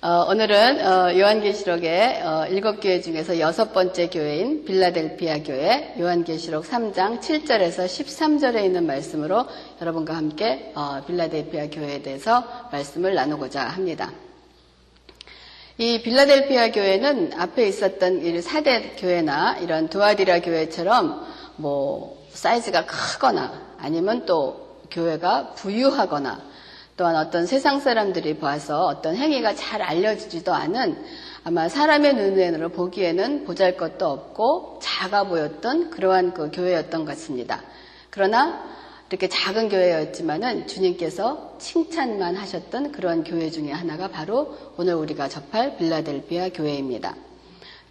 어, 오늘은 어, 요한계시록의 어, 일곱 교회 중에서 여섯 번째 교회인 빌라델피아 교회 요한계시록 3장 7절에서 13절에 있는 말씀으로 여러분과 함께 어, 빌라델피아 교회에 대해서 말씀을 나누고자 합니다. 이 빌라델피아 교회는 앞에 있었던 이 사대 교회나 이런 두아디라 교회처럼 뭐 사이즈가 크거나 아니면 또 교회가 부유하거나 또한 어떤 세상 사람들이 봐서 어떤 행위가 잘 알려지지도 않은 아마 사람의 눈으로 보기에는 보잘 것도 없고 작아 보였던 그러한 그 교회였던 것 같습니다. 그러나 이렇게 작은 교회였지만은 주님께서 칭찬만 하셨던 그런 교회 중에 하나가 바로 오늘 우리가 접할 빌라델비아 교회입니다.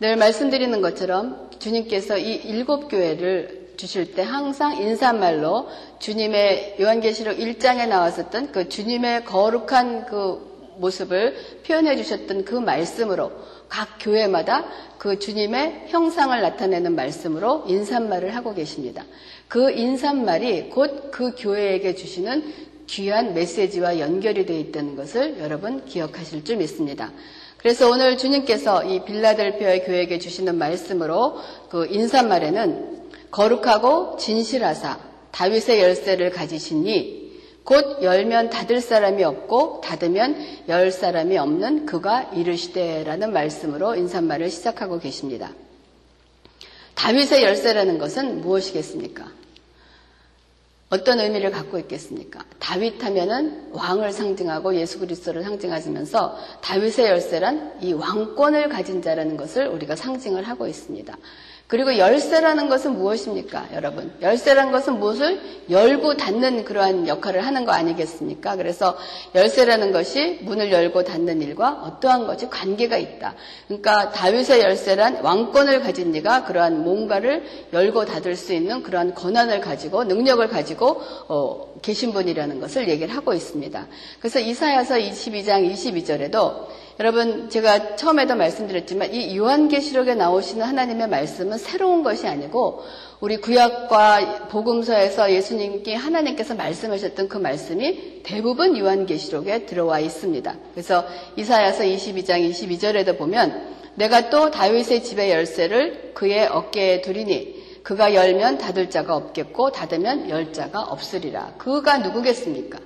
늘 말씀드리는 것처럼 주님께서 이 일곱 교회를 주실 때 항상 인사말로 주님의 요한계시록 1장에 나왔었던 그 주님의 거룩한 그 모습을 표현해 주셨던 그 말씀으로 각 교회마다 그 주님의 형상을 나타내는 말씀으로 인사말을 하고 계십니다. 그 인사말이 곧 그 교회에게 주시는 귀한 메시지와 연결이 되어 있다는 것을 여러분 기억하실 줄 믿습니다. 그래서 오늘 주님께서 이 빌라델피아의 교회에게 주시는 말씀으로 그 인사말에는 거룩하고 진실하사 다윗의 열쇠를 가지시니 곧 열면 닫을 사람이 없고 닫으면 열 사람이 없는 그가 이르시되라는 말씀으로 인사말을 시작하고 계십니다. 다윗의 열쇠라는 것은 무엇이겠습니까? 어떤 의미를 갖고 있겠습니까? 다윗 하면은 왕을 상징하고 예수 그리스도를 상징하시면서 다윗의 열쇠란 이 왕권을 가진 자라는 것을 우리가 상징을 하고 있습니다. 그리고 열쇠라는 것은 무엇입니까, 여러분? 열쇠라는 것은 무엇을 열고 닫는 그러한 역할을 하는 거 아니겠습니까? 그래서 열쇠라는 것이 문을 열고 닫는 일과 어떠한 것이 관계가 있다. 그러니까 다윗의 열쇠란 왕권을 가진 이가 그러한 뭔가를 열고 닫을 수 있는 그러한 권한을 가지고 능력을 가지고 어, 계신 분이라는 것을 얘기를 하고 있습니다. 그래서 이사야서 22장 22절에도 여러분 제가 처음에도 말씀드렸지만 이 요한계시록에 나오시는 하나님의 말씀은 새로운 것이 아니고 우리 구약과 복음서에서 예수님께 하나님께서 말씀하셨던 그 말씀이 대부분 요한계시록에 들어와 있습니다. 그래서 이사야서 22장 22절에도 보면 내가 또 다윗의 집의 열쇠를 그의 어깨에 두리니 그가 열면 닫을 자가 없겠고 닫으면 열 자가 없으리라. 그가 누구겠습니까?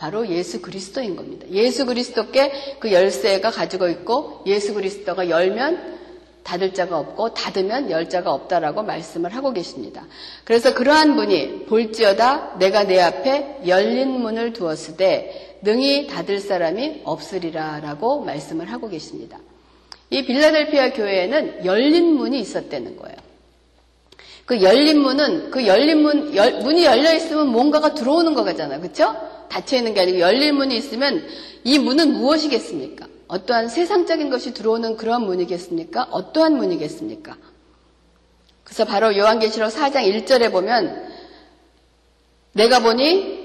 바로 예수 그리스도인 겁니다. 예수 그리스도께 그 열쇠가 가지고 있고 예수 그리스도가 열면 닫을 자가 없고 닫으면 열 자가 없다라고 말씀을 하고 계십니다. 그래서 그러한 분이 볼지어다 내가 내 앞에 열린 문을 두었으되 능히 닫을 사람이 없으리라라고 말씀을 하고 계십니다. 이 빌라델피아 교회에는 열린 문이 있었다는 거예요. 그 열린 문은 그 열린 문 열, 문이 열려 있으면 뭔가가 들어오는 거잖아요. 그렇죠? 닫혀 있는 게 아니고 열릴 문이 있으면 이 문은 무엇이겠습니까? 어떠한 세상적인 것이 들어오는 그런 문이겠습니까? 어떠한 문이겠습니까? 그래서 바로 요한계시록 4장 1절에 보면 내가 보니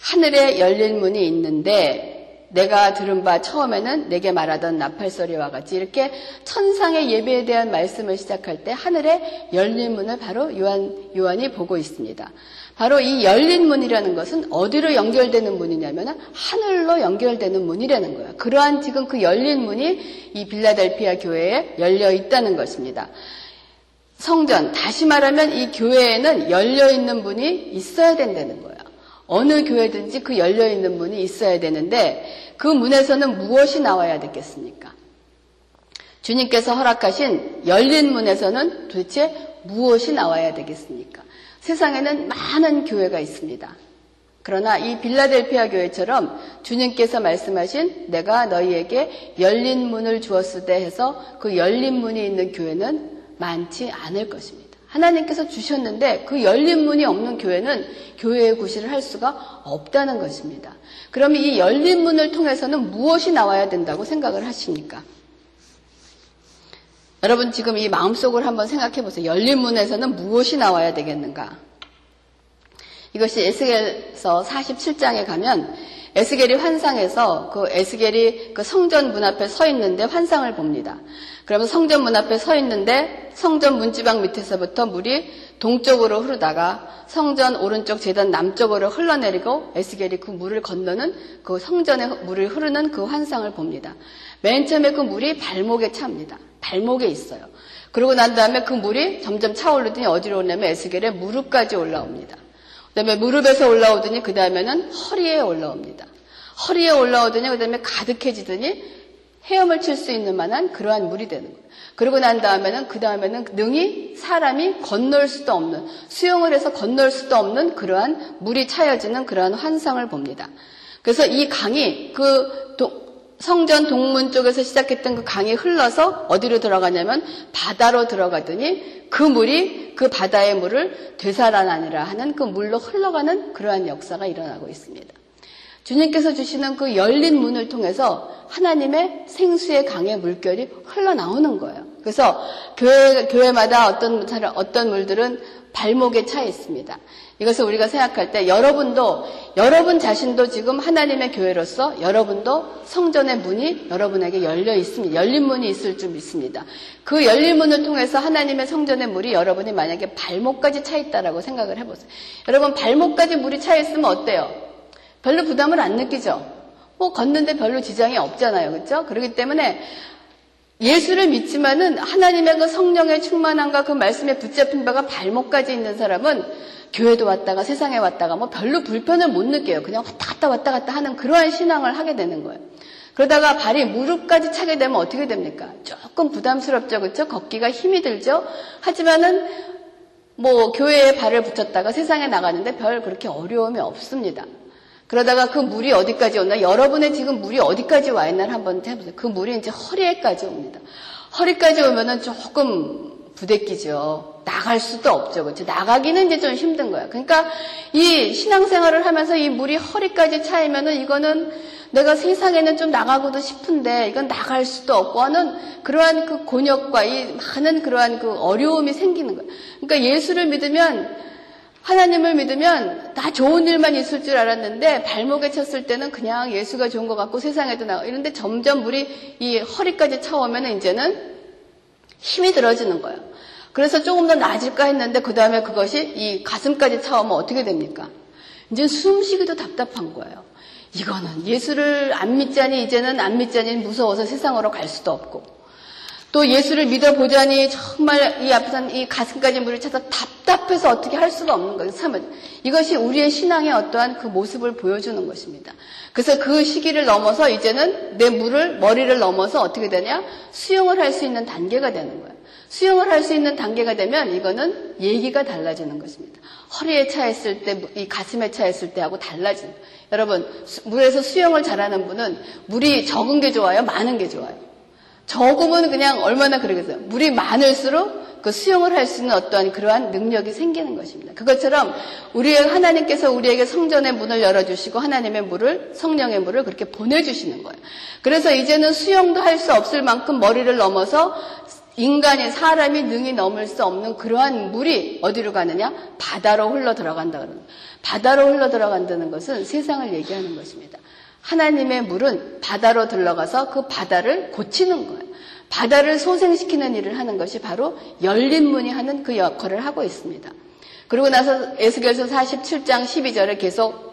하늘에 열린 문이 있는데 내가 들은 바 처음에는 내게 말하던 나팔 소리와 같이 이렇게 천상의 예배에 대한 말씀을 시작할 때 하늘에 열린 문을 바로 요한, 요한이 보고 있습니다. 바로 이 열린 문이라는 것은 어디로 연결되는 문이냐면 하늘로 연결되는 문이라는 거예요. 그러한 지금 그 열린 문이 이 빌라델피아 교회에 열려 있다는 것입니다. 성전, 다시 말하면 이 교회에는 열려 있는 문이 있어야 된다는 거예요. 어느 교회든지 그 열려 있는 문이 있어야 되는데 그 문에서는 무엇이 나와야 되겠습니까? 주님께서 허락하신 열린 문에서는 도대체 무엇이 나와야 되겠습니까? 세상에는 많은 교회가 있습니다. 그러나 이 빌라델피아 교회처럼 주님께서 말씀하신 내가 너희에게 열린 문을 주었을 때 해서 그 열린 문이 있는 교회는 많지 않을 것입니다. 하나님께서 주셨는데 그 열린 문이 없는 교회는 교회의 구실을 할 수가 없다는 것입니다. 그러면 이 열린 문을 통해서는 무엇이 나와야 된다고 생각을 하십니까? 여러분 지금 이 마음속을 한번 생각해 보세요. 열린 문에서는 무엇이 나와야 되겠는가? 이것이 에스겔서 47장에 가면 에스겔이 환상에서 그 에스겔이 그 성전 문 앞에 서 있는데 환상을 봅니다. 그러면 성전 문 앞에 서 있는데 성전 문지방 밑에서부터 물이 동쪽으로 흐르다가 성전 오른쪽 재단 남쪽으로 흘러내리고 에스겔이 그 물을 건너는 그 성전의 물을 흐르는 그 환상을 봅니다. 맨 처음에 그 물이 발목에 찹니다. 발목에 있어요. 그러고 난 다음에 그 물이 점점 차오르더니 어디로 오냐면 에스겔의 무릎까지 올라옵니다. 그 다음에 무릎에서 올라오더니 그 다음에는 허리에 올라옵니다. 허리에 올라오더니 그 다음에 가득해지더니 헤엄을 칠 수 있는 만한 그러한 물이 되는 거예요. 그러고 난 다음에는 그 다음에는 능히 사람이 건널 수도 없는 수영을 해서 건널 수도 없는 그러한 물이 차여지는 그러한 환상을 봅니다. 그래서 이 강이 그 성전 동문 쪽에서 시작했던 그 강이 흘러서 어디로 들어가냐면 바다로 들어가더니 그 물이 그 바다의 물을 되살아나니라 하는 그 물로 흘러가는 그러한 역사가 일어나고 있습니다. 주님께서 주시는 그 열린 문을 통해서 하나님의 생수의 강의 물결이 흘러나오는 거예요. 그래서 교회, 교회마다 어떤, 어떤 물들은 발목에 차 있습니다. 이것을 우리가 생각할 때 여러분도 여러분 자신도 지금 하나님의 교회로서 여러분도 성전의 문이 여러분에게 열려 있습니다. 열린 문이 있을 줄 믿습니다. 그 열린 문을 통해서 하나님의 성전의 물이 여러분이 만약에 발목까지 차 있다라고 생각을 해보세요. 여러분 발목까지 물이 차 있으면 어때요? 별로 부담을 안 느끼죠. 뭐 걷는데 별로 지장이 없잖아요. 그렇죠? 그렇기 때문에 예수를 믿지만은 하나님의 그 성령의 충만함과 그 말씀에 붙잡힌 바가 발목까지 있는 사람은 교회도 왔다가 세상에 왔다가 뭐 별로 불편을 못 느껴요. 그냥 왔다 갔다 왔다 갔다 하는 그러한 신앙을 하게 되는 거예요. 그러다가 발이 무릎까지 차게 되면 어떻게 됩니까? 조금 부담스럽죠. 그렇죠? 걷기가 힘이 들죠. 하지만은 뭐 교회에 발을 붙였다가 세상에 나가는데 별 그렇게 어려움이 없습니다. 그러다가 그 물이 어디까지 오나 여러분의 지금 물이 어디까지 와 있나 한번 해보세요. 그 물이 이제 허리에까지 옵니다. 허리까지 오면은 조금 부대끼죠. 나갈 수도 없죠. 그렇죠? 나가기는 이제 좀 힘든 거야. 그러니까 이 신앙생활을 하면서 이 물이 허리까지 차이면은 이거는 내가 세상에는 좀 나가고도 싶은데 이건 나갈 수도 없고 하는 그러한 그 곤욕과 이 많은 그러한 그 어려움이 생기는 거예요. 그러니까 예수를 믿으면 하나님을 믿으면 다 좋은 일만 있을 줄 알았는데 발목에 쳤을 때는 그냥 예수가 좋은 것 같고 세상에도 나가 이런데 점점 물이 이 허리까지 차오면 이제는 힘이 들어지는 거예요. 그래서 조금 더 나아질까 했는데 그 다음에 그것이 이 가슴까지 차오면 어떻게 됩니까? 이제 숨쉬기도 답답한 거예요. 이거는 예수를 안 믿자니 이제는 안 믿자니 무서워서 세상으로 갈 수도 없고 또 예수를 믿어보자니 정말 이 앞에서 이 가슴까지 물을 차서 답답해서 어떻게 할 수가 없는 거예요. 참은 이것이 우리의 신앙의 어떠한 그 모습을 보여주는 것입니다. 그래서 그 시기를 넘어서 이제는 내 물을 머리를 넘어서 어떻게 되냐 수용을 할 수 있는 단계가 되는 거예요. 수용을 할 수 있는 단계가 되면 이거는 얘기가 달라지는 것입니다. 허리에 차있을 때, 이 가슴에 차있을 때하고 거예요. 여러분, 물에서 수영을 잘하는 분은 물이 적은 게 좋아요? 많은 게 좋아요? 적으면 그냥 얼마나 그러겠어요. 물이 많을수록 그 수용을 할 수 있는 어떠한 그러한 능력이 생기는 것입니다. 그것처럼 우리 하나님께서 우리에게 성전의 문을 열어주시고 하나님의 물을 성령의 물을 그렇게 보내주시는 거예요. 그래서 이제는 수용도 할 수 없을 만큼 머리를 넘어서 인간이 사람이 능히 넘을 수 없는 그러한 물이 어디로 가느냐? 바다로 흘러 들어간다 바다로 흘러 들어간다는 것은 세상을 얘기하는 것입니다. 하나님의 물은 바다로 들러가서 그 바다를 고치는 거예요. 바다를 소생시키는 일을 하는 것이 바로 열린 문이 하는 그 역할을 하고 있습니다. 그리고 나서 에스겔서 47장 12절에 계속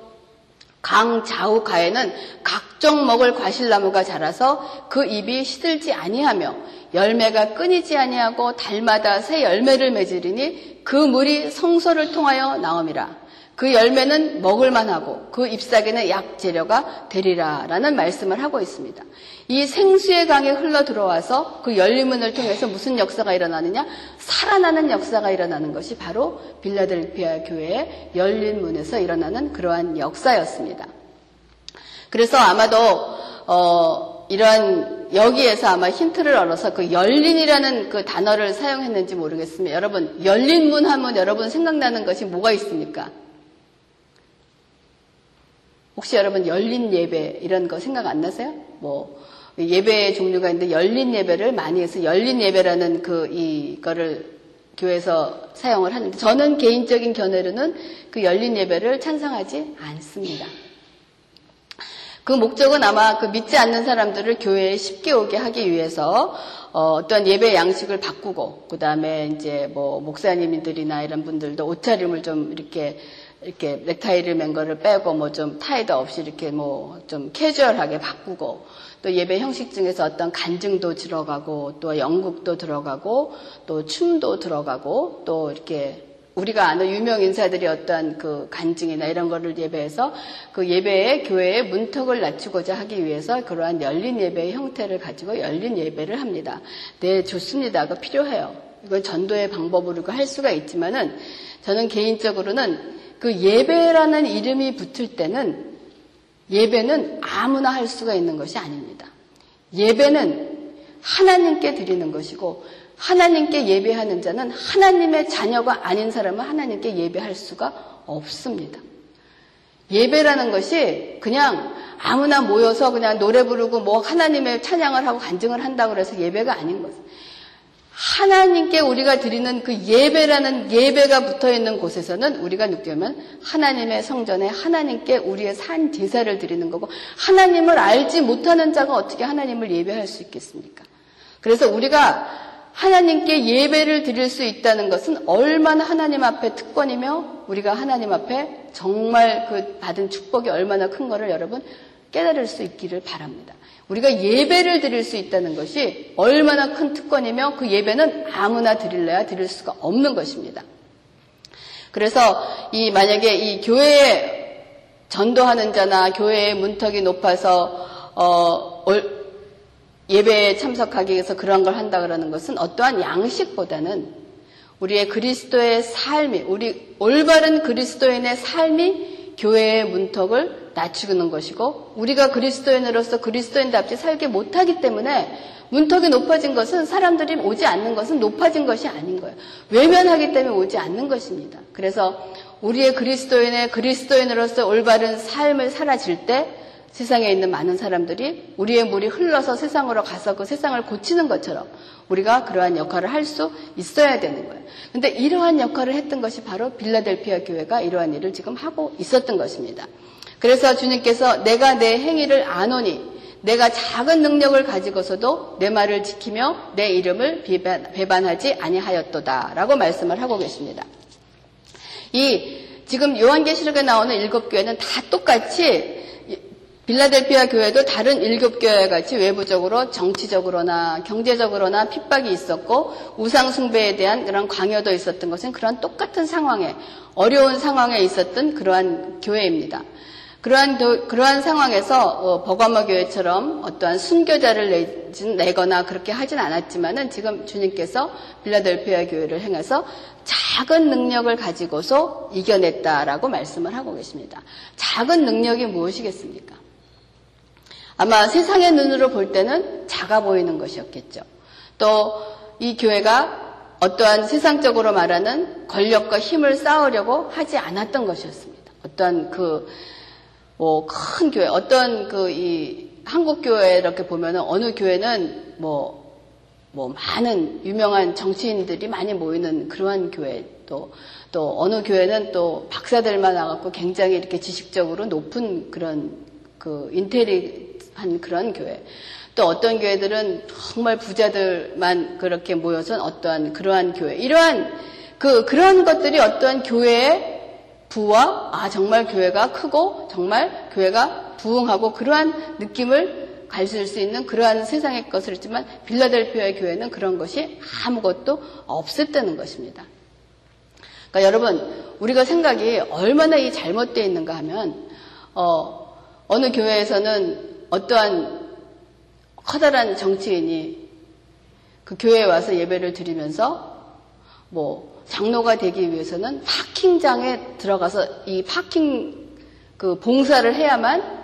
강 좌우 가에는 각종 먹을 과실나무가 자라서 그 잎이 시들지 아니하며 열매가 끊이지 아니하고 달마다 새 열매를 맺으리니 그 물이 성소를 통하여 나옴이라. 그 열매는 먹을만하고 그 잎사귀는 약 재료가 되리라라는 말씀을 하고 있습니다. 이 생수의 강에 흘러 들어와서 그 열리문을 통해서 무슨 역사가 일어나느냐? 살아나는 역사가 일어나는 것이 바로 빌라델피아 교회의 열린 문에서 일어나는 그러한 역사였습니다. 그래서 아마도 어, 이러한 여기에서 아마 힌트를 얻어서 그 열린이라는 그 단어를 사용했는지 모르겠습니다. 여러분 열린 문 하면 여러분 생각나는 것이 뭐가 있습니까? 혹시 여러분 열린 예배 이런 거 생각 안 나세요? 뭐 예배의 종류가 있는데 열린 예배를 많이 해서 열린 예배라는 그 이거를 교회에서 사용을 하는데 저는 개인적인 견해로는 그 열린 예배를 찬성하지 않습니다. 그 목적은 아마 그 믿지 않는 사람들을 교회에 쉽게 오게 하기 위해서 어, 떤 예배 양식을 바꾸고 그 다음에 이제 뭐 목사님들이나 이런 분들도 옷차림을 좀 이렇게 이렇게 넥타이를 맨 거를 빼고 뭐 좀 타이도 없이 이렇게 뭐 좀 캐주얼하게 바꾸고 또 예배 형식 중에서 어떤 간증도 들어가고 또 연극도 들어가고 또 춤도 들어가고 또 이렇게 우리가 아는 유명 인사들이 어떠한 그 간증이나 이런 거를 예배해서 그 예배의 교회의 문턱을 낮추고자 하기 위해서 그러한 열린 예배의 형태를 가지고 열린 예배를 합니다. 네, 좋습니다. 그거 필요해요. 이건 전도의 방법으로 할 수가 있지만은 저는 개인적으로는 그 예배라는 이름이 붙을 때는 예배는 아무나 할 수가 있는 것이 아닙니다. 예배는 하나님께 드리는 것이고 하나님께 예배하는 자는 하나님의 자녀가 아닌 사람은 하나님께 예배할 수가 없습니다. 예배라는 것이 그냥 아무나 모여서 그냥 노래 부르고 뭐 하나님의 찬양을 하고 간증을 한다고 해서 예배가 아닌 거죠. 하나님께 우리가 드리는 그 예배라는 예배가 붙어 있는 곳에서는 우리가 느끼면 하나님의 성전에 하나님께 우리의 산 제사를 드리는 거고 하나님을 알지 못하는 자가 어떻게 하나님을 예배할 수 있겠습니까? 그래서 우리가 하나님께 예배를 드릴 수 있다는 것은 얼마나 하나님 앞에 특권이며 우리가 하나님 앞에 정말 그 받은 축복이 얼마나 큰 거를 여러분 깨달을 수 있기를 바랍니다. 우리가 예배를 드릴 수 있다는 것이 얼마나 큰 특권이며 그 예배는 아무나 드릴래야 드릴 수가 없는 것입니다. 그래서 이 만약에 이 교회에 전도하는 자나 교회의 문턱이 높아서 어, 예배에 참석하기 위해서 그런 걸 한다 그러는 것은 어떠한 양식보다는 우리의 그리스도의 삶이 우리 올바른 그리스도인의 삶이 교회의 문턱을 낮추는 것이고 우리가 그리스도인으로서 그리스도인답게 살게 못하기 때문에 문턱이 높아진 것은 사람들이 오지 않는 것은 높아진 것이 아닌 거예요. 외면하기 때문에 오지 않는 것입니다. 그래서 우리의 그리스도인의 그리스도인으로서 올바른 삶을 살아질 때 세상에 있는 많은 사람들이 우리의 물이 흘러서 세상으로 가서 그 세상을 고치는 것처럼 우리가 그러한 역할을 할 수 있어야 되는 거예요. 근데 이러한 역할을 했던 것이 바로 빌라델피아 교회가 이러한 일을 지금 하고 있었던 것입니다. 그래서 주님께서 내가 내 행위를 아노니 내가 작은 능력을 가지고서도 내 말을 지키며 내 이름을 배반, 하지 아니하였도다라고 말씀을 하고 계십니다. 이 지금 요한계시록에 나오는 일곱 교회는 다 똑같이 빌라델피아 교회도 다른 일곱 교회와 같이 외부적으로 정치적으로나 경제적으로나 핍박이 있었고 우상 숭배에 대한 그런 광여도 있었던 것은 그런 똑같은 상황에 어려운 상황에 있었던 그러한 교회입니다. 그러한 그러한 상황에서 어, 버가모 교회처럼 어떠한 순교자를 내거나 그렇게 하진 않았지만은 지금 주님께서 빌라델피아 교회를 행해서 작은 능력을 가지고서 이겨냈다라고 말씀을 하고 계십니다. 작은 능력이 무엇이겠습니까? 아마 세상의 눈으로 볼 때는 작아 보이는 것이었겠죠. 또 이 교회가 어떠한 세상적으로 말하는 권력과 힘을 쌓으려고 하지 않았던 것이었습니다. 어떠한 그, 뭐, 큰 교회, 어떤 그, 이, 한국 교회 이렇게 보면은 어느 교회는 뭐, 뭐, 많은 유명한 정치인들이 많이 모이는 그러한 교회, 또, 또 어느 교회는 또 박사들만 나갖고 굉장히 이렇게 지식적으로 높은 그런 그 인테리 한 그런 교회. 또 어떤 교회들은 정말 부자들만 그렇게 모여서 어떠한 그러한 교회. 이러한 그, 그런 것들이 어떠한 교회의 부와, 아, 정말 교회가 크고, 정말 교회가 부흥하고 그러한 느낌을 가질 수 있는 그러한 세상의 것을 했지만 빌라델피아의 교회는 그런 것이 아무것도 없었다는 것입니다. 그러니까 여러분, 우리가 생각이 얼마나 이 잘못되어 있는가 하면, 어, 어느 교회에서는 어떠한 커다란 정치인이 그 교회에 와서 예배를 드리면서 뭐 장로가 되기 위해서는 파킹장에 들어가서 이 파킹 그 봉사를 해야만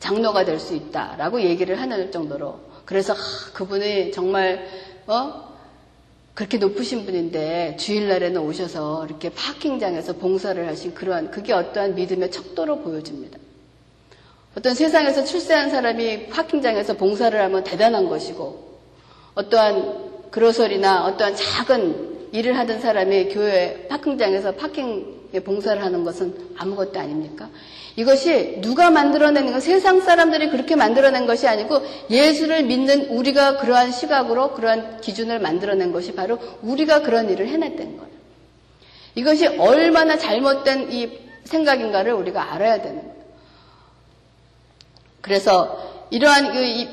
장로가 될 수 있다라고 얘기를 하는 정도로 그래서 그분이 정말 어 그렇게 높으신 분인데 주일날에는 오셔서 이렇게 파킹장에서 봉사를 하신 그러한 그게 어떠한 믿음의 척도로 보여집니다. 어떤 세상에서 출세한 사람이 파킹장에서 봉사를 하면 대단한 것이고 어떠한 그로설이나 어떠한 작은 일을 하던 사람이 교회 파킹장에서 파킹 봉사를 하는 것은 아무것도 아닙니까? 이것이 누가 만들어낸 거, 세상 사람들이 그렇게 만들어낸 것이 아니고 예수를 믿는 우리가 그러한 시각으로 그러한 기준을 만들어낸 것이 바로 우리가 그런 일을 해냈던 거예요. 이것이 얼마나 잘못된 이 생각인가를 우리가 알아야 되는 거예요. 그래서 이러한 그 이,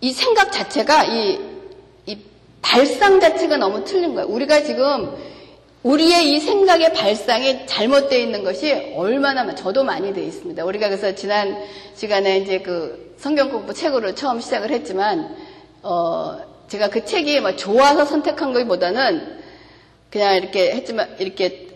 이 생각 자체가 이, 이 발상 자체가 너무 틀린 거예요. 우리가 지금 우리의 이 생각의 발상이 잘못되어 있는 것이 얼마나 저도 많이 되어 있습니다. 우리가 그래서 지난 시간에 이제 그 성경 공부 책으로 처음 시작을 했지만 어 제가 그 책이 막 좋아서 선택한 것보다는 그냥 이렇게 했지만 이렇게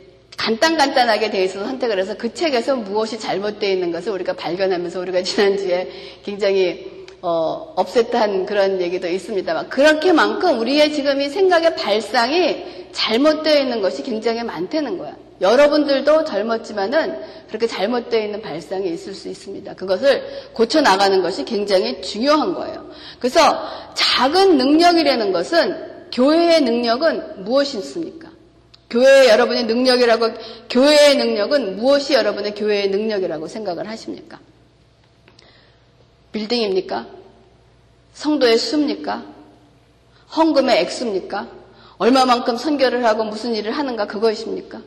간단간단하게 되어 있어서 선택을 해서 그 책에서 무엇이 잘못되어 있는 것을 우리가 발견하면서 우리가 지난주에 굉장히 어, 업셋한 그런 얘기도 있습니다만 그렇게만큼 우리의 지금 이 생각의 발상이 잘못되어 있는 것이 굉장히 많다는 거야. 여러분들도 젊었지만은 그렇게 잘못되어 있는 발상이 있을 수 있습니다. 그것을 고쳐 나가는 것이 굉장히 중요한 거예요. 그래서 작은 능력이라는 것은 교회의 능력은 무엇이 있습니까? 교회의 여러분의 능력이라고 교회의 능력은 무엇이 여러분의 교회의 능력이라고 생각을 하십니까? 빌딩입니까? 성도의 수입니까? 헌금의 액수입니까? 얼마만큼 선교를 하고 무슨 일을 하는가 그것입니까?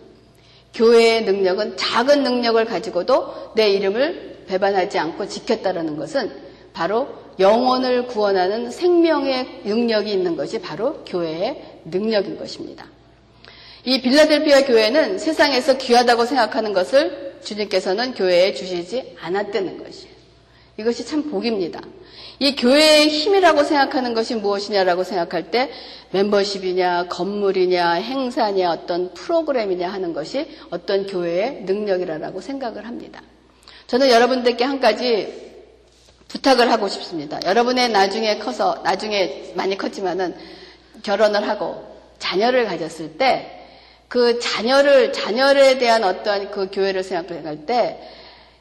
교회의 능력은 작은 능력을 가지고도 내 이름을 배반하지 않고 지켰다라는 것은 바로 영혼을 구원하는 생명의 능력이 있는 것이 바로 교회의 능력인 것입니다. 이 빌라델피아 교회는 세상에서 귀하다고 생각하는 것을 주님께서는 교회에 주시지 않았다는 것이에요. 이것이 참 복입니다. 이 교회의 힘이라고 생각하는 것이 무엇이냐라고 생각할 때 멤버십이냐, 건물이냐, 행사냐, 어떤 프로그램이냐 하는 것이 어떤 교회의 능력이라고 생각을 합니다. 저는 여러분들께 한 가지 부탁을 하고 싶습니다. 여러분의 나중에 커서, 나중에 많이 컸지만은 결혼을 하고 자녀를 가졌을 때 그 자녀를, 자녀에 대한 어떠한 그 교회를 생각할 때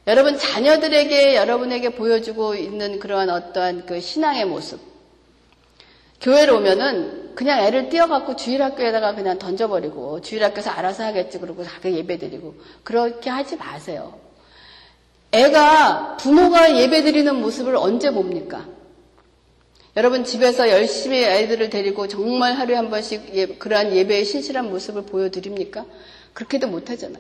여러분 자녀들에게 여러분에게 보여주고 있는 그러한 어떠한 그 신앙의 모습. 교회로 오면은 그냥 애를 띄어갖고 주일학교에다가 그냥 던져버리고 주일학교에서 알아서 하겠지 그러고 자기 예배드리고 그렇게 하지 마세요. 애가 부모가 예배드리는 모습을 언제 봅니까? 여러분 집에서 열심히 아이들을 데리고 정말 하루에 한 번씩 예, 그러한 예배의 신실한 모습을 보여드립니까? 그렇게도 못하잖아.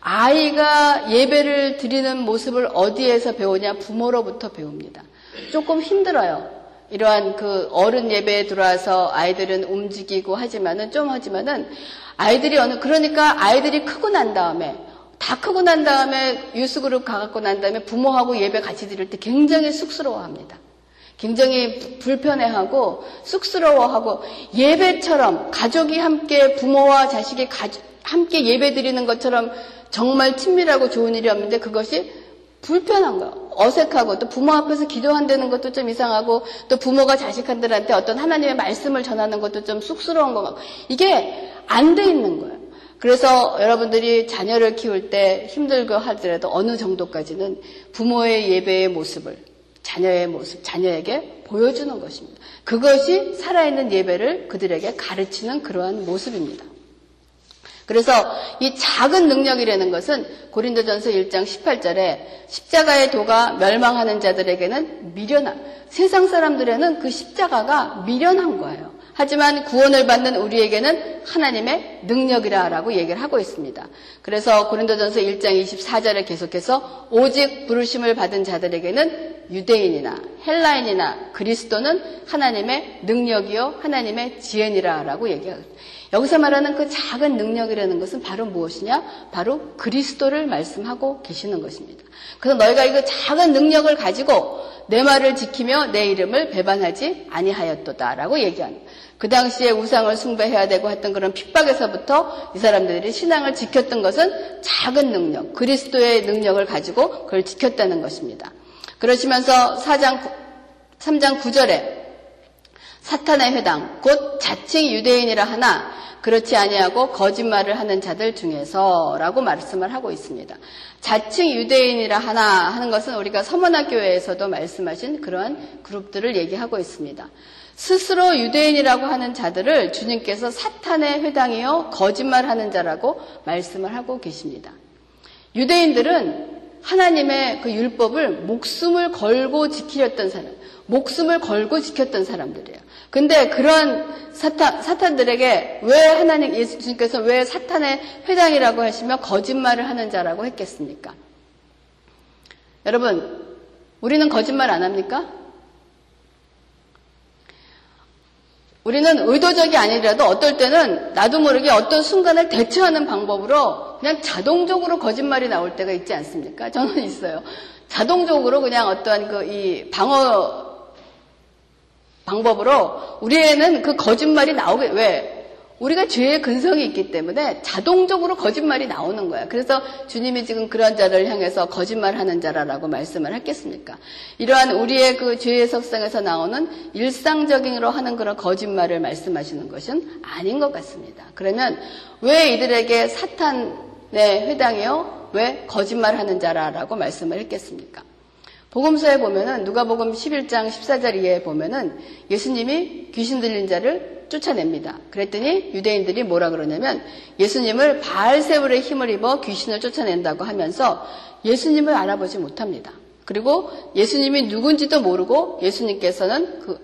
아이가 예배를 드리는 모습을 어디에서 배우냐? 부모로부터 배웁니다. 조금 힘들어요. 이러한 그 어른 예배에 들어와서 아이들은 움직이고 하지만은 좀 하지만은 아이들이 어느 그러니까 아이들이 크고 난 다음에 다 크고 난 다음에 유스그룹 가갖고 난 다음에 부모하고 예배 같이 드릴 때 굉장히 쑥스러워합니다. 굉장히 불편해하고 쑥스러워하고 예배처럼 가족이 함께 부모와 자식이 함께 예배 드리는 것처럼 정말 친밀하고 좋은 일이 없는데 그것이 불편한 거예요. 어색하고 또 부모 앞에서 기도한다는 것도 좀 이상하고 또 부모가 자식한들한테 어떤 하나님의 말씀을 전하는 것도 좀 쑥스러운 거 같고 이게 안 돼 있는 거예요. 그래서 여러분들이 자녀를 키울 때 힘들고 하더라도 어느 정도까지는 부모의 예배의 모습을 자녀의 모습, 자녀에게 보여주는 것입니다. 그것이 살아있는 예배를 그들에게 가르치는 그러한 모습입니다. 그래서 이 작은 능력이라는 것은 고린도전서 1장 18절에 십자가의 도가 멸망하는 자들에게는 미련한 세상 사람들에는 그 십자가가 미련한 거예요. 하지만 구원을 받는 우리에게는 하나님의 능력이라라고 얘기를 하고 있습니다. 그래서 고린도전서 1장 24절에 계속해서 오직 부르심을 받은 자들에게는 유대인이나 헬라인이나 그리스도는 하나님의 능력이요 하나님의 지혜니라라고 얘기합니다. 여기서 말하는 그 작은 능력이라는 것은 바로 무엇이냐? 바로 그리스도를 말씀하고 계시는 것입니다. 그래서 너희가 이거 작은 능력을 가지고 내 말을 지키며 내 이름을 배반하지 아니하였도다라고 얘기합니다. 그 당시에 우상을 숭배해야 되고 했던 그런 핍박에서부터 이 사람들이 신앙을 지켰던 것은 작은 능력, 그리스도의 능력을 가지고 그걸 지켰다는 것입니다. 그러시면서 4장 3장 9절에 사탄의 회당 곧 자칭 유대인이라 하나 그렇지 아니하고 거짓말을 하는 자들 중에서라고 말씀을 하고 있습니다. 자칭 유대인이라 하나 하는 것은 우리가 서문화 교회에서도 말씀하신 그러한 그룹들을 얘기하고 있습니다. 스스로 유대인이라고 하는 자들을 주님께서 사탄의 회당이요 거짓말하는 자라고 말씀을 하고 계십니다. 유대인들은 하나님의 그 율법을 목숨을 걸고 지키렸던 사람, 목숨을 걸고 지켰던 사람들이에요. 근데 그런 사탄, 사탄들에게 왜 하나님, 예수님께서 왜 사탄의 회당이라고 하시며 거짓말을 하는 자라고 했겠습니까? 여러분, 우리는 거짓말 안 합니까? 우리는 의도적이 아니라도 어떨 때는 나도 모르게 어떤 순간을 대처하는 방법으로 그냥 자동적으로 거짓말이 나올 때가 있지 않습니까? 저는 있어요. 자동적으로 그냥 어떠한 그 이 방어 방법으로 우리에는 그 거짓말이 나오게 왜 우리가 죄의 근성이 있기 때문에 자동적으로 거짓말이 나오는 거야. 그래서 주님이 지금 그런 자를 향해서 거짓말하는 자라라고 말씀을 했겠습니까? 이러한 우리의 그 죄의 속성에서 나오는 일상적인으로 하는 그런 거짓말을 말씀하시는 것은 아닌 것 같습니다. 그러면 왜 이들에게 사탄의 회당이요? 왜 거짓말하는 자라라고 말씀을 했겠습니까? 복음서에 보면은 누가복음 11장 14절 이에 보면은 예수님이 귀신 들린 자를 쫓아냅니다. 그랬더니 유대인들이 뭐라 그러냐면 예수님을 바알세불의 힘을 입어 귀신을 쫓아낸다고 하면서 예수님을 알아보지 못합니다. 그리고 예수님이 누군지도 모르고 예수님께서는 그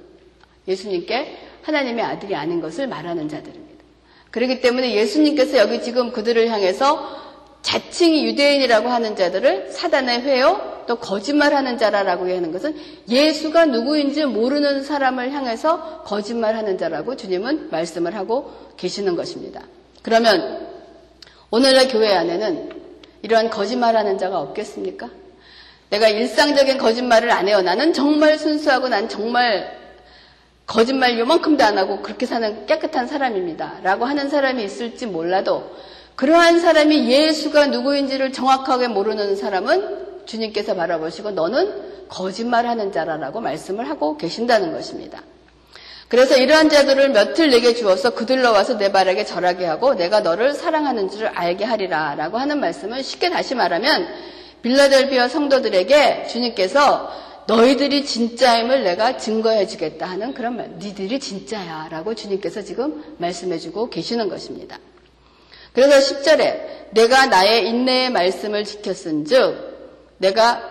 예수님께 하나님의 아들이 아닌 것을 말하는 자들입니다. 그렇기 때문에 예수님께서 여기 지금 그들을 향해서 자칭이 유대인이라고 하는 자들을 사단의 회요 또 거짓말하는 자라라고 하는 것은 예수가 누구인지 모르는 사람을 향해서 거짓말하는 자라고 주님은 말씀을 하고 계시는 것입니다. 그러면 오늘날 교회 안에는 이러한 거짓말하는 자가 없겠습니까? 내가 일상적인 거짓말을 안 해요. 나는 정말 순수하고 난 정말 거짓말 요만큼도 안 하고 그렇게 사는 깨끗한 사람입니다. 라고 하는 사람이 있을지 몰라도 그러한 사람이 예수가 누구인지를 정확하게 모르는 사람은 주님께서 바라보시고 너는 거짓말하는 자라라고 말씀을 하고 계신다는 것입니다. 그래서 이러한 자들을 몇틀 내게 주어서 그들로 와서 내 발에게 절하게 하고 내가 너를 사랑하는 줄을 알게 하리라 라고 하는 말씀은 쉽게 다시 말하면 빌라델비아 성도들에게 주님께서 너희들이 진짜임을 내가 증거해 주겠다 하는 그런 말, 니들이 진짜야 라고 주님께서 지금 말씀해 주고 계시는 것입니다. 그래서 10절에 내가 나의 인내의 말씀을 지켰은 즉 내가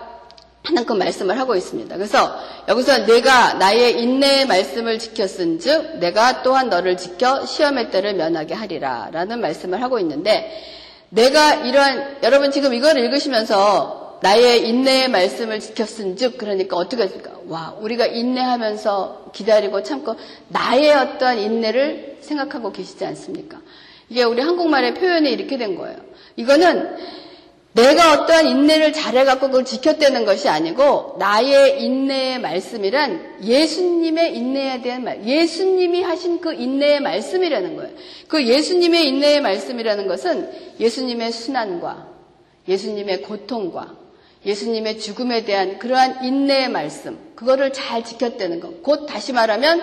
하는 그 말씀을 하고 있습니다. 그래서 여기서 내가 나의 인내의 말씀을 지켰은 즉 내가 또한 너를 지켜 시험의 때를 면하게 하리라 라는 말씀을 하고 있는데 내가 이러한 여러분 지금 이걸 읽으시면서 나의 인내의 말씀을 지켰은 즉 그러니까 어떻게 했을까? 와 우리가 인내하면서 기다리고 참고 나의 어떠한 인내를 생각하고 계시지 않습니까? 이게 우리 한국말의 표현이 이렇게 된 거예요. 이거는 내가 어떠한 인내를 잘해갖고 그걸 지켰다는 것이 아니고 나의 인내의 말씀이란 예수님의 인내에 대한 말, 예수님이 하신 그 인내의 말씀이라는 거예요. 그 예수님의 인내의 말씀이라는 것은 예수님의 순환과 예수님의 고통과 예수님의 죽음에 대한 그러한 인내의 말씀, 그거를 잘 지켰다는 것. 곧 다시 말하면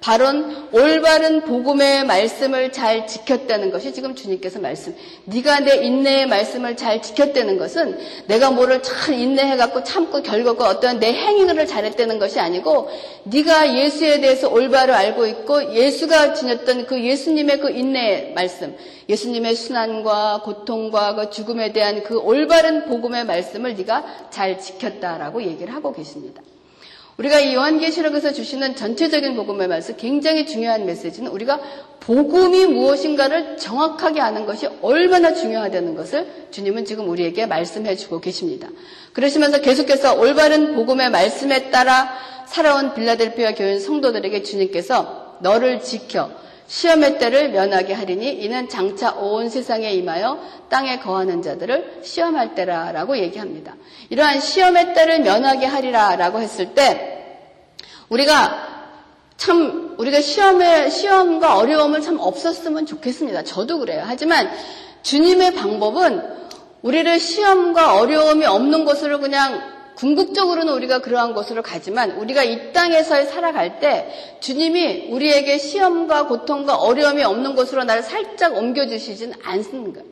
바른 올바른 복음의 말씀을 잘 지켰다는 것이 지금 주님께서 말씀. 네가 내 인내의 말씀을 잘 지켰다는 것은 내가 뭐를 잘 인내해 갖고 참고 결과고 어떠한 내 행위를 잘했다는 것이 아니고 네가 예수에 대해서 올바로 알고 있고 예수가 지녔던 그 예수님의 그 인내의 말씀, 예수님의 순환과 고통과 그 죽음에 대한 그 올바른 복음의 말씀을 네가 잘 지켰다라고 얘기를 하고 계십니다. 우리가 이 요한계시록에서 주시는 전체적인 복음의 말씀 굉장히 중요한 메시지는 우리가 복음이 무엇인가를 정확하게 아는 것이 얼마나 중요하다는 것을 주님은 지금 우리에게 말씀해 주고 계십니다. 그러시면서 계속해서 올바른 복음의 말씀에 따라 살아온 빌라델피아 교인 성도들에게 주님께서 너를 지켜 시험의 때를 면하게 하리니 이는 장차 온 세상에 임하여 땅에 거하는 자들을 시험할 때라라고 얘기합니다. 이러한 시험의 때를 면하게 하리라라고 했을 때 우리가 참 우리가 시험에 시험과 어려움을 참 없었으면 좋겠습니다. 저도 그래요. 하지만 주님의 방법은 우리를 시험과 어려움이 없는 곳으로 그냥 궁극적으로는 우리가 그러한 곳으로 가지만 우리가 이 땅에서 살아갈 때 주님이 우리에게 시험과 고통과 어려움이 없는 곳으로 나를 살짝 옮겨주시진 않습니다.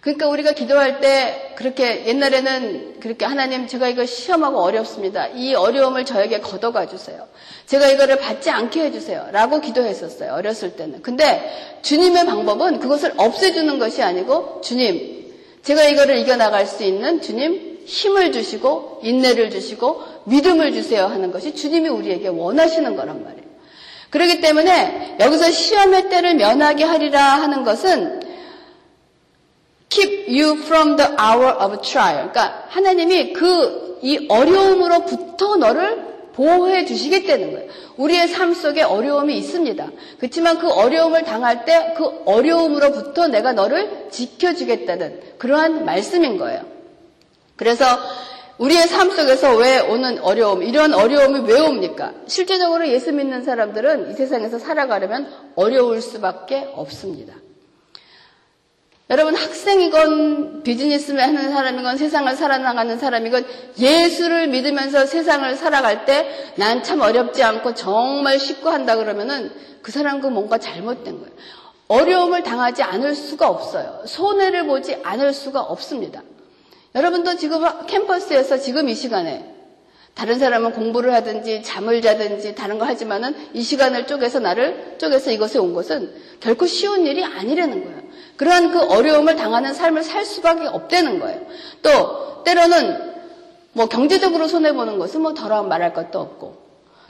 그러니까 우리가 기도할 때 그렇게 옛날에는 그렇게 하나님 제가 이거 시험하고 어렵습니다. 이 어려움을 저에게 걷어가 주세요. 제가 이거를 받지 않게 해주세요. 라고 기도했었어요. 어렸을 때는. 근데 주님의 방법은 그것을 없애주는 것이 아니고 주님, 제가 이거를 이겨나갈 수 있는 주님 힘을 주시고 인내를 주시고 믿음을 주세요 하는 것이 주님이 우리에게 원하시는 거란 말이에요. 그렇기 때문에 여기서 시험의 때를 면하게 하리라 하는 것은 keep you from the hour of trial. 그러니까 하나님이 그 이 어려움으로부터 너를 보호해 주시겠다는 거예요. 우리의 삶 속에 어려움이 있습니다. 그렇지만 그 어려움을 당할 때 그 어려움으로부터 내가 너를 지켜주겠다는 그러한 말씀인 거예요. 그래서 우리의 삶 속에서 왜 오는 어려움, 이런 어려움이 왜 옵니까? 실제적으로 예수 믿는 사람들은 이 세상에서 살아가려면 어려울 수밖에 없습니다. 여러분 학생이건 비즈니스를 하는 사람이건 세상을 살아나가는 사람이건 예수를 믿으면서 세상을 살아갈 때 난 참 어렵지 않고 정말 쉽고 한다 그러면은 그 사람은 뭔가 잘못된 거예요. 어려움을 당하지 않을 수가 없어요. 손해를 보지 않을 수가 없습니다. 여러분도 지금 캠퍼스에서 지금 이 시간에 다른 사람은 공부를 하든지 잠을 자든지 다른 거 하지만은 이 시간을 쪼개서 나를 쪼개서 이것에 온 것은 결코 쉬운 일이 아니라는 거예요. 그러한 그 어려움을 당하는 삶을 살 수밖에 없다는 거예요. 또 때로는 뭐 경제적으로 손해 보는 것은 뭐 더러운 말할 것도 없고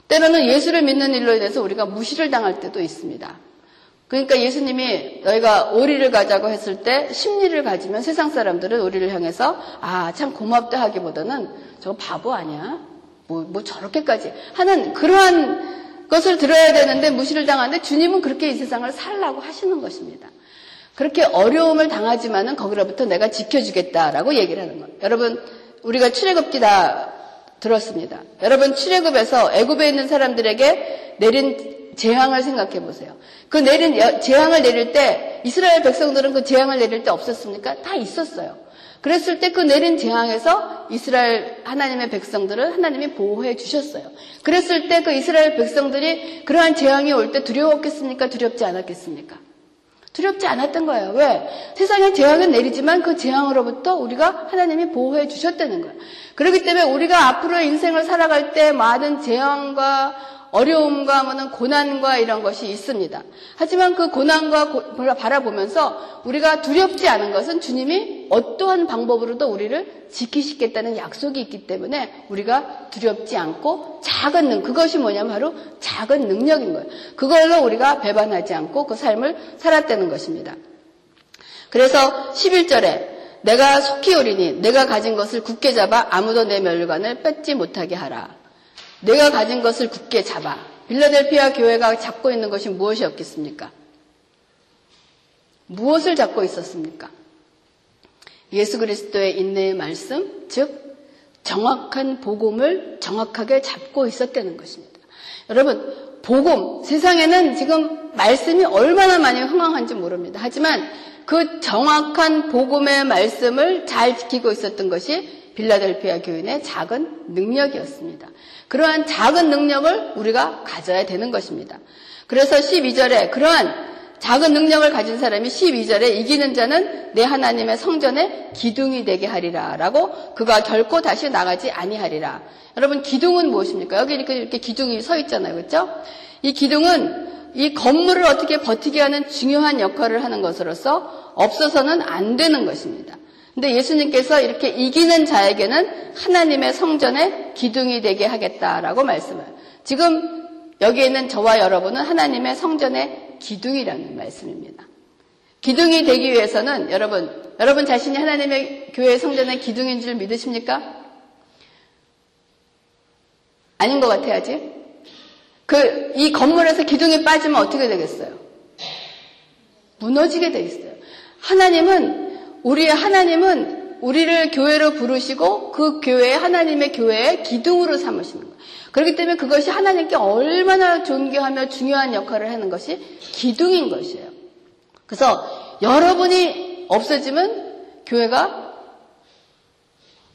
때로는 예수를 믿는 일로 인해서 우리가 무시를 당할 때도 있습니다. 그러니까 예수님이 너희가 오리를 가자고 했을 때 심리를 가지면 세상 사람들은 오리를 향해서 아 참 고맙다 하기보다는 저거 바보 아니야? 뭐, 뭐 저렇게까지 하는 그러한 것을 들어야 되는데 무시를 당하는데 주님은 그렇게 이 세상을 살라고 하시는 것입니다. 그렇게 어려움을 당하지만은 거기로부터 내가 지켜주겠다라고 얘기를 하는 거예요. 여러분, 우리가 출애굽기 다 들었습니다. 여러분, 출애굽에서 애굽에 있는 사람들에게 내린 재앙을 생각해 보세요. 그 내린 재앙을 내릴 때 이스라엘 백성들은 그 재앙을 내릴 때 없었습니까? 다 있었어요. 그랬을 때 그 내린 재앙에서 이스라엘 하나님의 백성들을 하나님이 보호해 주셨어요. 그랬을 때 그 이스라엘 백성들이 그러한 재앙이 올 때 두려웠겠습니까? 두렵지 않았겠습니까? 두렵지 않았던 거예요. 왜? 세상에 재앙은 내리지만 그 재앙으로부터 우리가 하나님이 보호해 주셨다는 거예요. 그렇기 때문에 우리가 앞으로의 인생을 살아갈 때 많은 재앙과 어려움과 뭐는 고난과 이런 것이 있습니다. 하지만 그 고난과 고, 바라보면서 우리가 두렵지 않은 것은 주님이 어떠한 방법으로도 우리를 지키시겠다는 약속이 있기 때문에 우리가 두렵지 않고 작은 능, 그것이 뭐냐면 바로 작은 능력인 거예요. 그걸로 우리가 배반하지 않고 그 삶을 살았다는 것입니다. 그래서 11절에 내가 속히 오리니 내가 가진 것을 굳게 잡아 아무도 내 멸관을 뺏지 못하게 하라. 내가 가진 것을 굳게 잡아. 빌라델피아 교회가 잡고 있는 것이 무엇이었겠습니까? 무엇을 잡고 있었습니까? 예수 그리스도의 인내의 말씀, 즉 정확한 복음을 정확하게 잡고 있었다는 것입니다. 여러분, 복음, 세상에는 지금 말씀이 얼마나 많이 흥황한지 모릅니다. 하지만 그 정확한 복음의 말씀을 잘 지키고 있었던 것이 빌라델피아 교인의 작은 능력이었습니다. 그러한 작은 능력을 우리가 가져야 되는 것입니다. 그래서 12절에 그러한 작은 능력을 가진 사람이 12절에 이기는 자는 내 하나님의 성전에 기둥이 되게 하리라 라고 그가 결코 다시 나가지 아니하리라. 여러분 기둥은 무엇입니까? 여기 이렇게, 이렇게 기둥이 서 있잖아요. 그렇죠? 이 기둥은 이 건물을 어떻게 버티게 하는 중요한 역할을 하는 것으로서 없어서는 안 되는 것입니다. 근데 예수님께서 이렇게 이기는 자에게는 하나님의 성전에 기둥이 되게 하겠다라고 말씀을. 지금 여기에 있는 저와 여러분은 하나님의 성전의 기둥이라는 말씀입니다. 기둥이 되기 위해서는 여러분, 여러분 자신이 하나님의 교회 성전의 기둥인 줄 믿으십니까? 아닌 것 같아야지. 그, 이 건물에서 기둥이 빠지면 어떻게 되겠어요? 무너지게 돼 있어요. 하나님은 우리 하나님은 우리를 교회로 부르시고 그 교회 하나님의 교회의 기둥으로 삼으시는 거예요. 그렇기 때문에 그것이 하나님께 얼마나 존귀하며 중요한 역할을 하는 것이 기둥인 것이에요. 그래서 여러분이 없어지면 교회가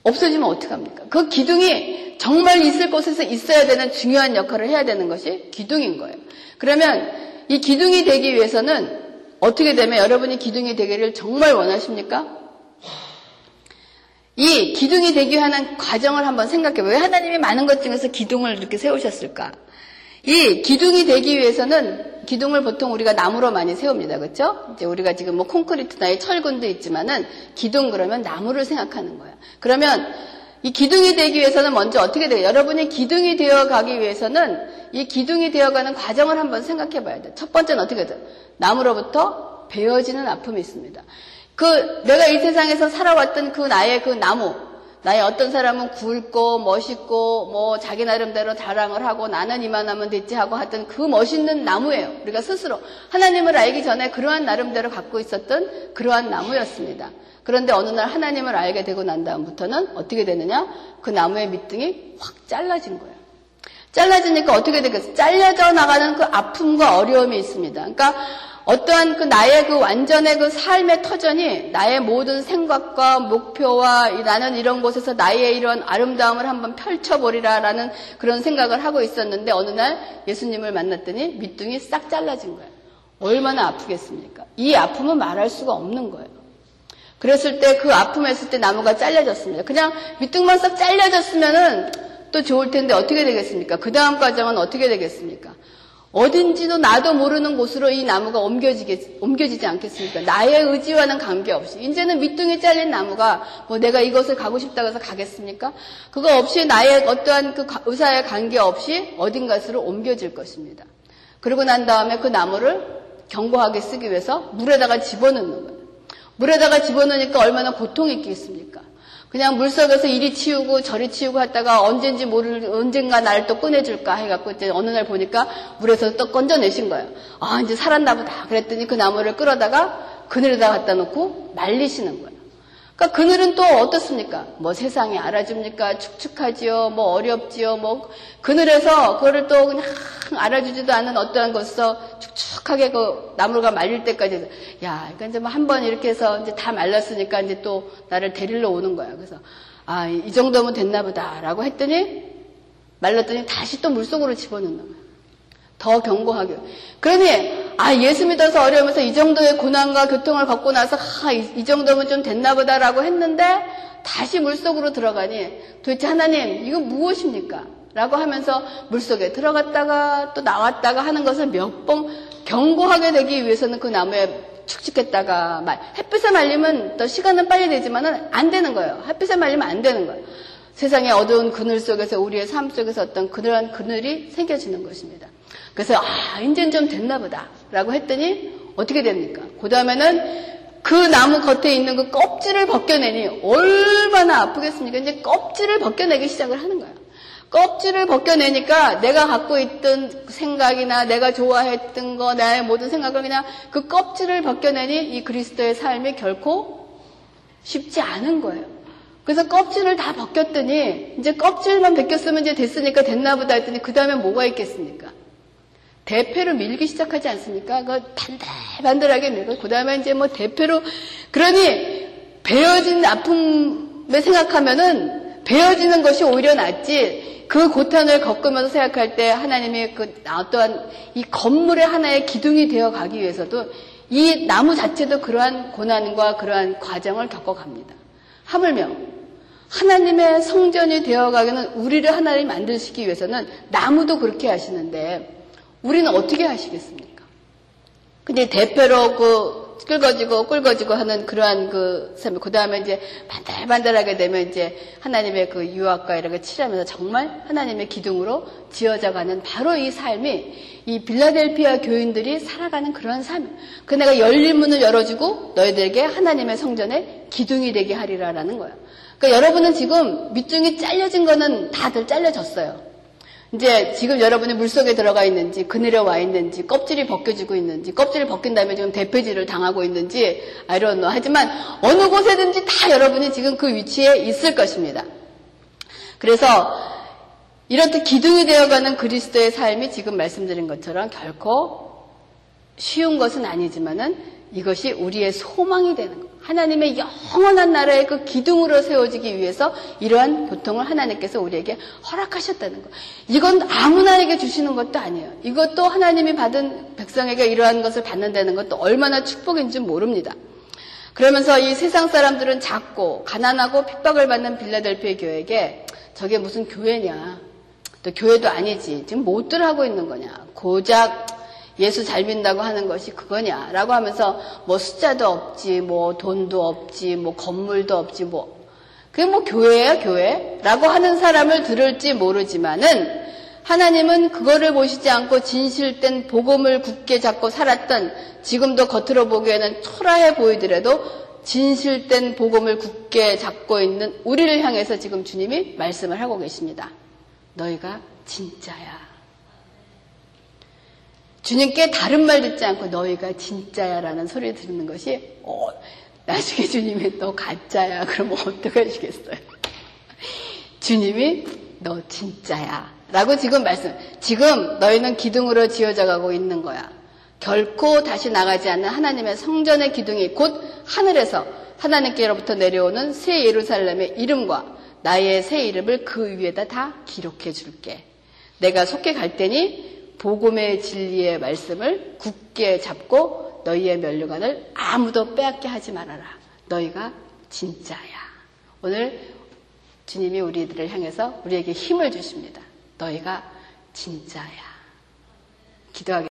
없어지면 어떡합니까? 그 기둥이 정말 있을 곳에서 있어야 되는 중요한 역할을 해야 되는 것이 기둥인 거예요. 그러면 이 기둥이 되기 위해서는 어떻게 되면 여러분이 기둥이 되기를 정말 원하십니까? 이 기둥이 되기 위한 과정을 한번 생각해 봐요. 왜 하나님이 많은 것 중에서 기둥을 이렇게 세우셨을까? 이 기둥이 되기 위해서는 기둥을 보통 우리가 나무로 많이 세웁니다. 그렇죠? 이제 우리가 지금 뭐 콘크리트나 철근도 있지만은 기둥 그러면 나무를 생각하는 거예요. 그러면 이 기둥이 되기 위해서는 먼저 어떻게 돼요? 여러분이 기둥이 되어 가기 위해서는 이 기둥이 되어 가는 과정을 한번 생각해 봐야 돼요. 첫 번째는 어떻게 돼요? 나무로부터 베어지는 아픔이 있습니다. 그 내가 이 세상에서 살아왔던 그 나의 그 나무 나의 어떤 사람은 굵고 멋있고 뭐 자기 나름대로 자랑을 하고 나는 이만하면 됐지 하고 하던 그 멋있는 나무예요. 우리가 스스로 하나님을 알기 전에 그러한 나름대로 갖고 있었던 그러한 나무였습니다. 그런데 어느 날 하나님을 알게 되고 난 다음부터는 어떻게 되느냐? 그 나무의 밑둥이 확 잘라진 거예요. 잘라지니까 어떻게 되겠어요? 잘려져 나가는 그 아픔과 어려움이 있습니다. 그러니까 어떠한 그 나의 그 완전의 그 삶의 터전이 나의 모든 생각과 목표와 나는 이런 곳에서 나의 이런 아름다움을 한번 펼쳐보리라라는 그런 생각을 하고 있었는데 어느 날 예수님을 만났더니 밑둥이 싹 잘라진 거예요. 얼마나 아프겠습니까? 이 아픔은 말할 수가 없는 거예요. 그랬을 때 그 아픔 했을 때 나무가 잘려졌습니다. 그냥 밑둥만 싹 잘려졌으면은 또 좋을 텐데 어떻게 되겠습니까? 그 다음 과정은 어떻게 되겠습니까? 어딘지도 나도 모르는 곳으로 이 나무가 옮겨지게, 옮겨지지 않겠습니까? 나의 의지와는 관계없이. 이제는 밑둥이 잘린 나무가 뭐 내가 이것을 가고 싶다고 해서 가겠습니까? 그거 없이 나의 어떠한 그 의사에 관계없이 어딘가로 옮겨질 것입니다. 그러고 난 다음에 그 나무를 견고하게 쓰기 위해서 물에다가 집어넣는 거예요. 물에다가 집어넣으니까 얼마나 고통이 있겠습니까? 그냥 물속에서 이리 치우고 저리 치우고 했다가 언젠지 모를 언젠가 날 또 꺼내줄까 해갖고 이제 어느 날 보니까 물에서 또 건져내신 거예요. 아 이제 살았나 보다 그랬더니 그 나무를 끌어다가 그늘에다 갖다 놓고 말리시는 거예요. 그러니까 그늘은 또 어떻습니까? 뭐 세상이 알아줍니까? 축축하지요, 뭐 어렵지요, 뭐 그늘에서 그거를 또 그냥 알아주지도 않은 어떠한 것서 축축하게 그 나무가 말릴 때까지 야, 그러니까 이제 뭐 한 번 이렇게 해서 이제 다 말랐으니까 이제 또 나를 데리러 오는 거야. 그래서 아, 이 정도면 됐나 보다라고 했더니 말랐더니 다시 또 물속으로 집어넣는 거야. 더 견고하게. 그러니 아 예수 믿어서 어려우면서 이 정도의 고난과 교통을 겪고 나서 아, 이, 이 정도면 좀 됐나 보다라고 했는데 다시 물속으로 들어가니 도대체 하나님 이건 무엇입니까? 라고 하면서 물속에 들어갔다가 또 나왔다가 하는 것을 몇번 견고하게 되기 위해서는 그 나무에 축축했다가 말 햇빛에 말리면 또 시간은 빨리 되지만은 안 되는 거예요. 햇빛에 말리면 안 되는 거예요. 세상의 어두운 그늘 속에서 우리의 삶 속에서 어떤 그러한 그늘이 생겨지는 것입니다. 그래서 아 이제는 좀 됐나 보다라고 했더니 어떻게 됩니까? 그 다음에는 그 나무 겉에 있는 그 껍질을 벗겨내니 얼마나 아프겠습니까? 이제 껍질을 벗겨내기 시작을 하는 거예요. 껍질을 벗겨내니까 내가 갖고 있던 생각이나 내가 좋아했던 거, 나의 모든 생각을 그냥 그 껍질을 벗겨내니 이 그리스도의 삶이 결코 쉽지 않은 거예요. 그래서 껍질을 다 벗겼더니 이제 껍질만 벗겼으면 이제 됐으니까 됐나 보다 했더니 그 다음에 뭐가 있겠습니까? 대패로 밀기 시작하지 않습니까? 그 반들반들하게 밀고 그 다음에 이제 뭐 대패로 그러니 베어진 아픔을 생각하면은 베어지는 것이 오히려 낫지 그 고탄을 겪으면서 생각할 때 하나님의 그 어떠한 이 건물의 하나의 기둥이 되어 가기 위해서도 이 나무 자체도 그러한 고난과 그러한 과정을 겪어갑니다. 하물며 하나님의 성전이 되어가기는 우리를 하나님 만드시기 위해서는 나무도 그렇게 하시는데 우리는 어떻게 하시겠습니까? 근데 대표로 그 끌거지고 끌거지고 하는 그러한 그 삶, 그 다음에 이제 반달반달하게 되면 이제 하나님의 그 유학과 이런 걸 칠하면서 정말 하나님의 기둥으로 지어져가는 바로 이 삶이 이 빌라델피아 교인들이 살아가는 그러한 삶. 그 내가 열린 문을 열어주고 너희들에게 하나님의 성전에 기둥이 되게 하리라라는 거예요. 그러니까 여러분은 지금 밑둥이 잘려진 거는 다들 잘려졌어요. 이제 지금 여러분이 물속에 들어가 있는지 그늘에 와 있는지 껍질이 벗겨지고 있는지 껍질을 벗긴 다음에 지금 대패질을 당하고 있는지 know. 하지만 어느 곳에든지 다 여러분이 지금 그 위치에 있을 것입니다. 그래서 이렇게 기둥이 되어가는 그리스도의 삶이 지금 말씀드린 것처럼 결코 쉬운 것은 아니지만은 이것이 우리의 소망이 되는 것. 하나님의 영원한 나라의 그 기둥으로 세워지기 위해서 이러한 고통을 하나님께서 우리에게 허락하셨다는 것. 이건 아무나에게 주시는 것도 아니에요. 이것도 하나님이 받은 백성에게 이러한 것을 받는다는 것도 얼마나 축복인지 모릅니다. 그러면서 이 세상 사람들은 작고 가난하고 핍박을 받는 빌라델피아 교회에게 저게 무슨 교회냐. 또 교회도 아니지. 지금 뭐들 하고 있는 거냐. 고작 예수 잘 믿는다고 하는 것이 그거냐. 라고 하면서 뭐 숫자도 없지, 뭐 돈도 없지, 뭐 건물도 없지, 뭐. 그게 뭐 교회야, 교회? 라고 하는 사람을 들을지 모르지만은 하나님은 그거를 보시지 않고 진실된 복음을 굳게 잡고 살았던 지금도 겉으로 보기에는 초라해 보이더라도 진실된 복음을 굳게 잡고 있는 우리를 향해서 지금 주님이 말씀을 하고 계십니다. 너희가 진짜야. 주님께 다른 말 듣지 않고 너희가 진짜야라는 소리를 듣는 것이 어, 나중에 주님이 너 가짜야. 그러면 어떡하시겠어요? 주님이 너 진짜야. 라고 지금 말씀 지금 너희는 기둥으로 지어져 가고 있는 거야. 결코 다시 나가지 않는 하나님의 성전의 기둥이 곧 하늘에서 하나님께로부터 내려오는 새 예루살렘의 이름과 나의 새 이름을 그 위에다 다 기록해 줄게. 내가 속게 갈 테니 복음의 진리의 말씀을 굳게 잡고 너희의 면류관을 아무도 빼앗게 하지 말아라. 너희가 진짜야. 오늘 주님이 우리들을 향해서 우리에게 힘을 주십니다. 너희가 진짜야. 기도하겠습니다.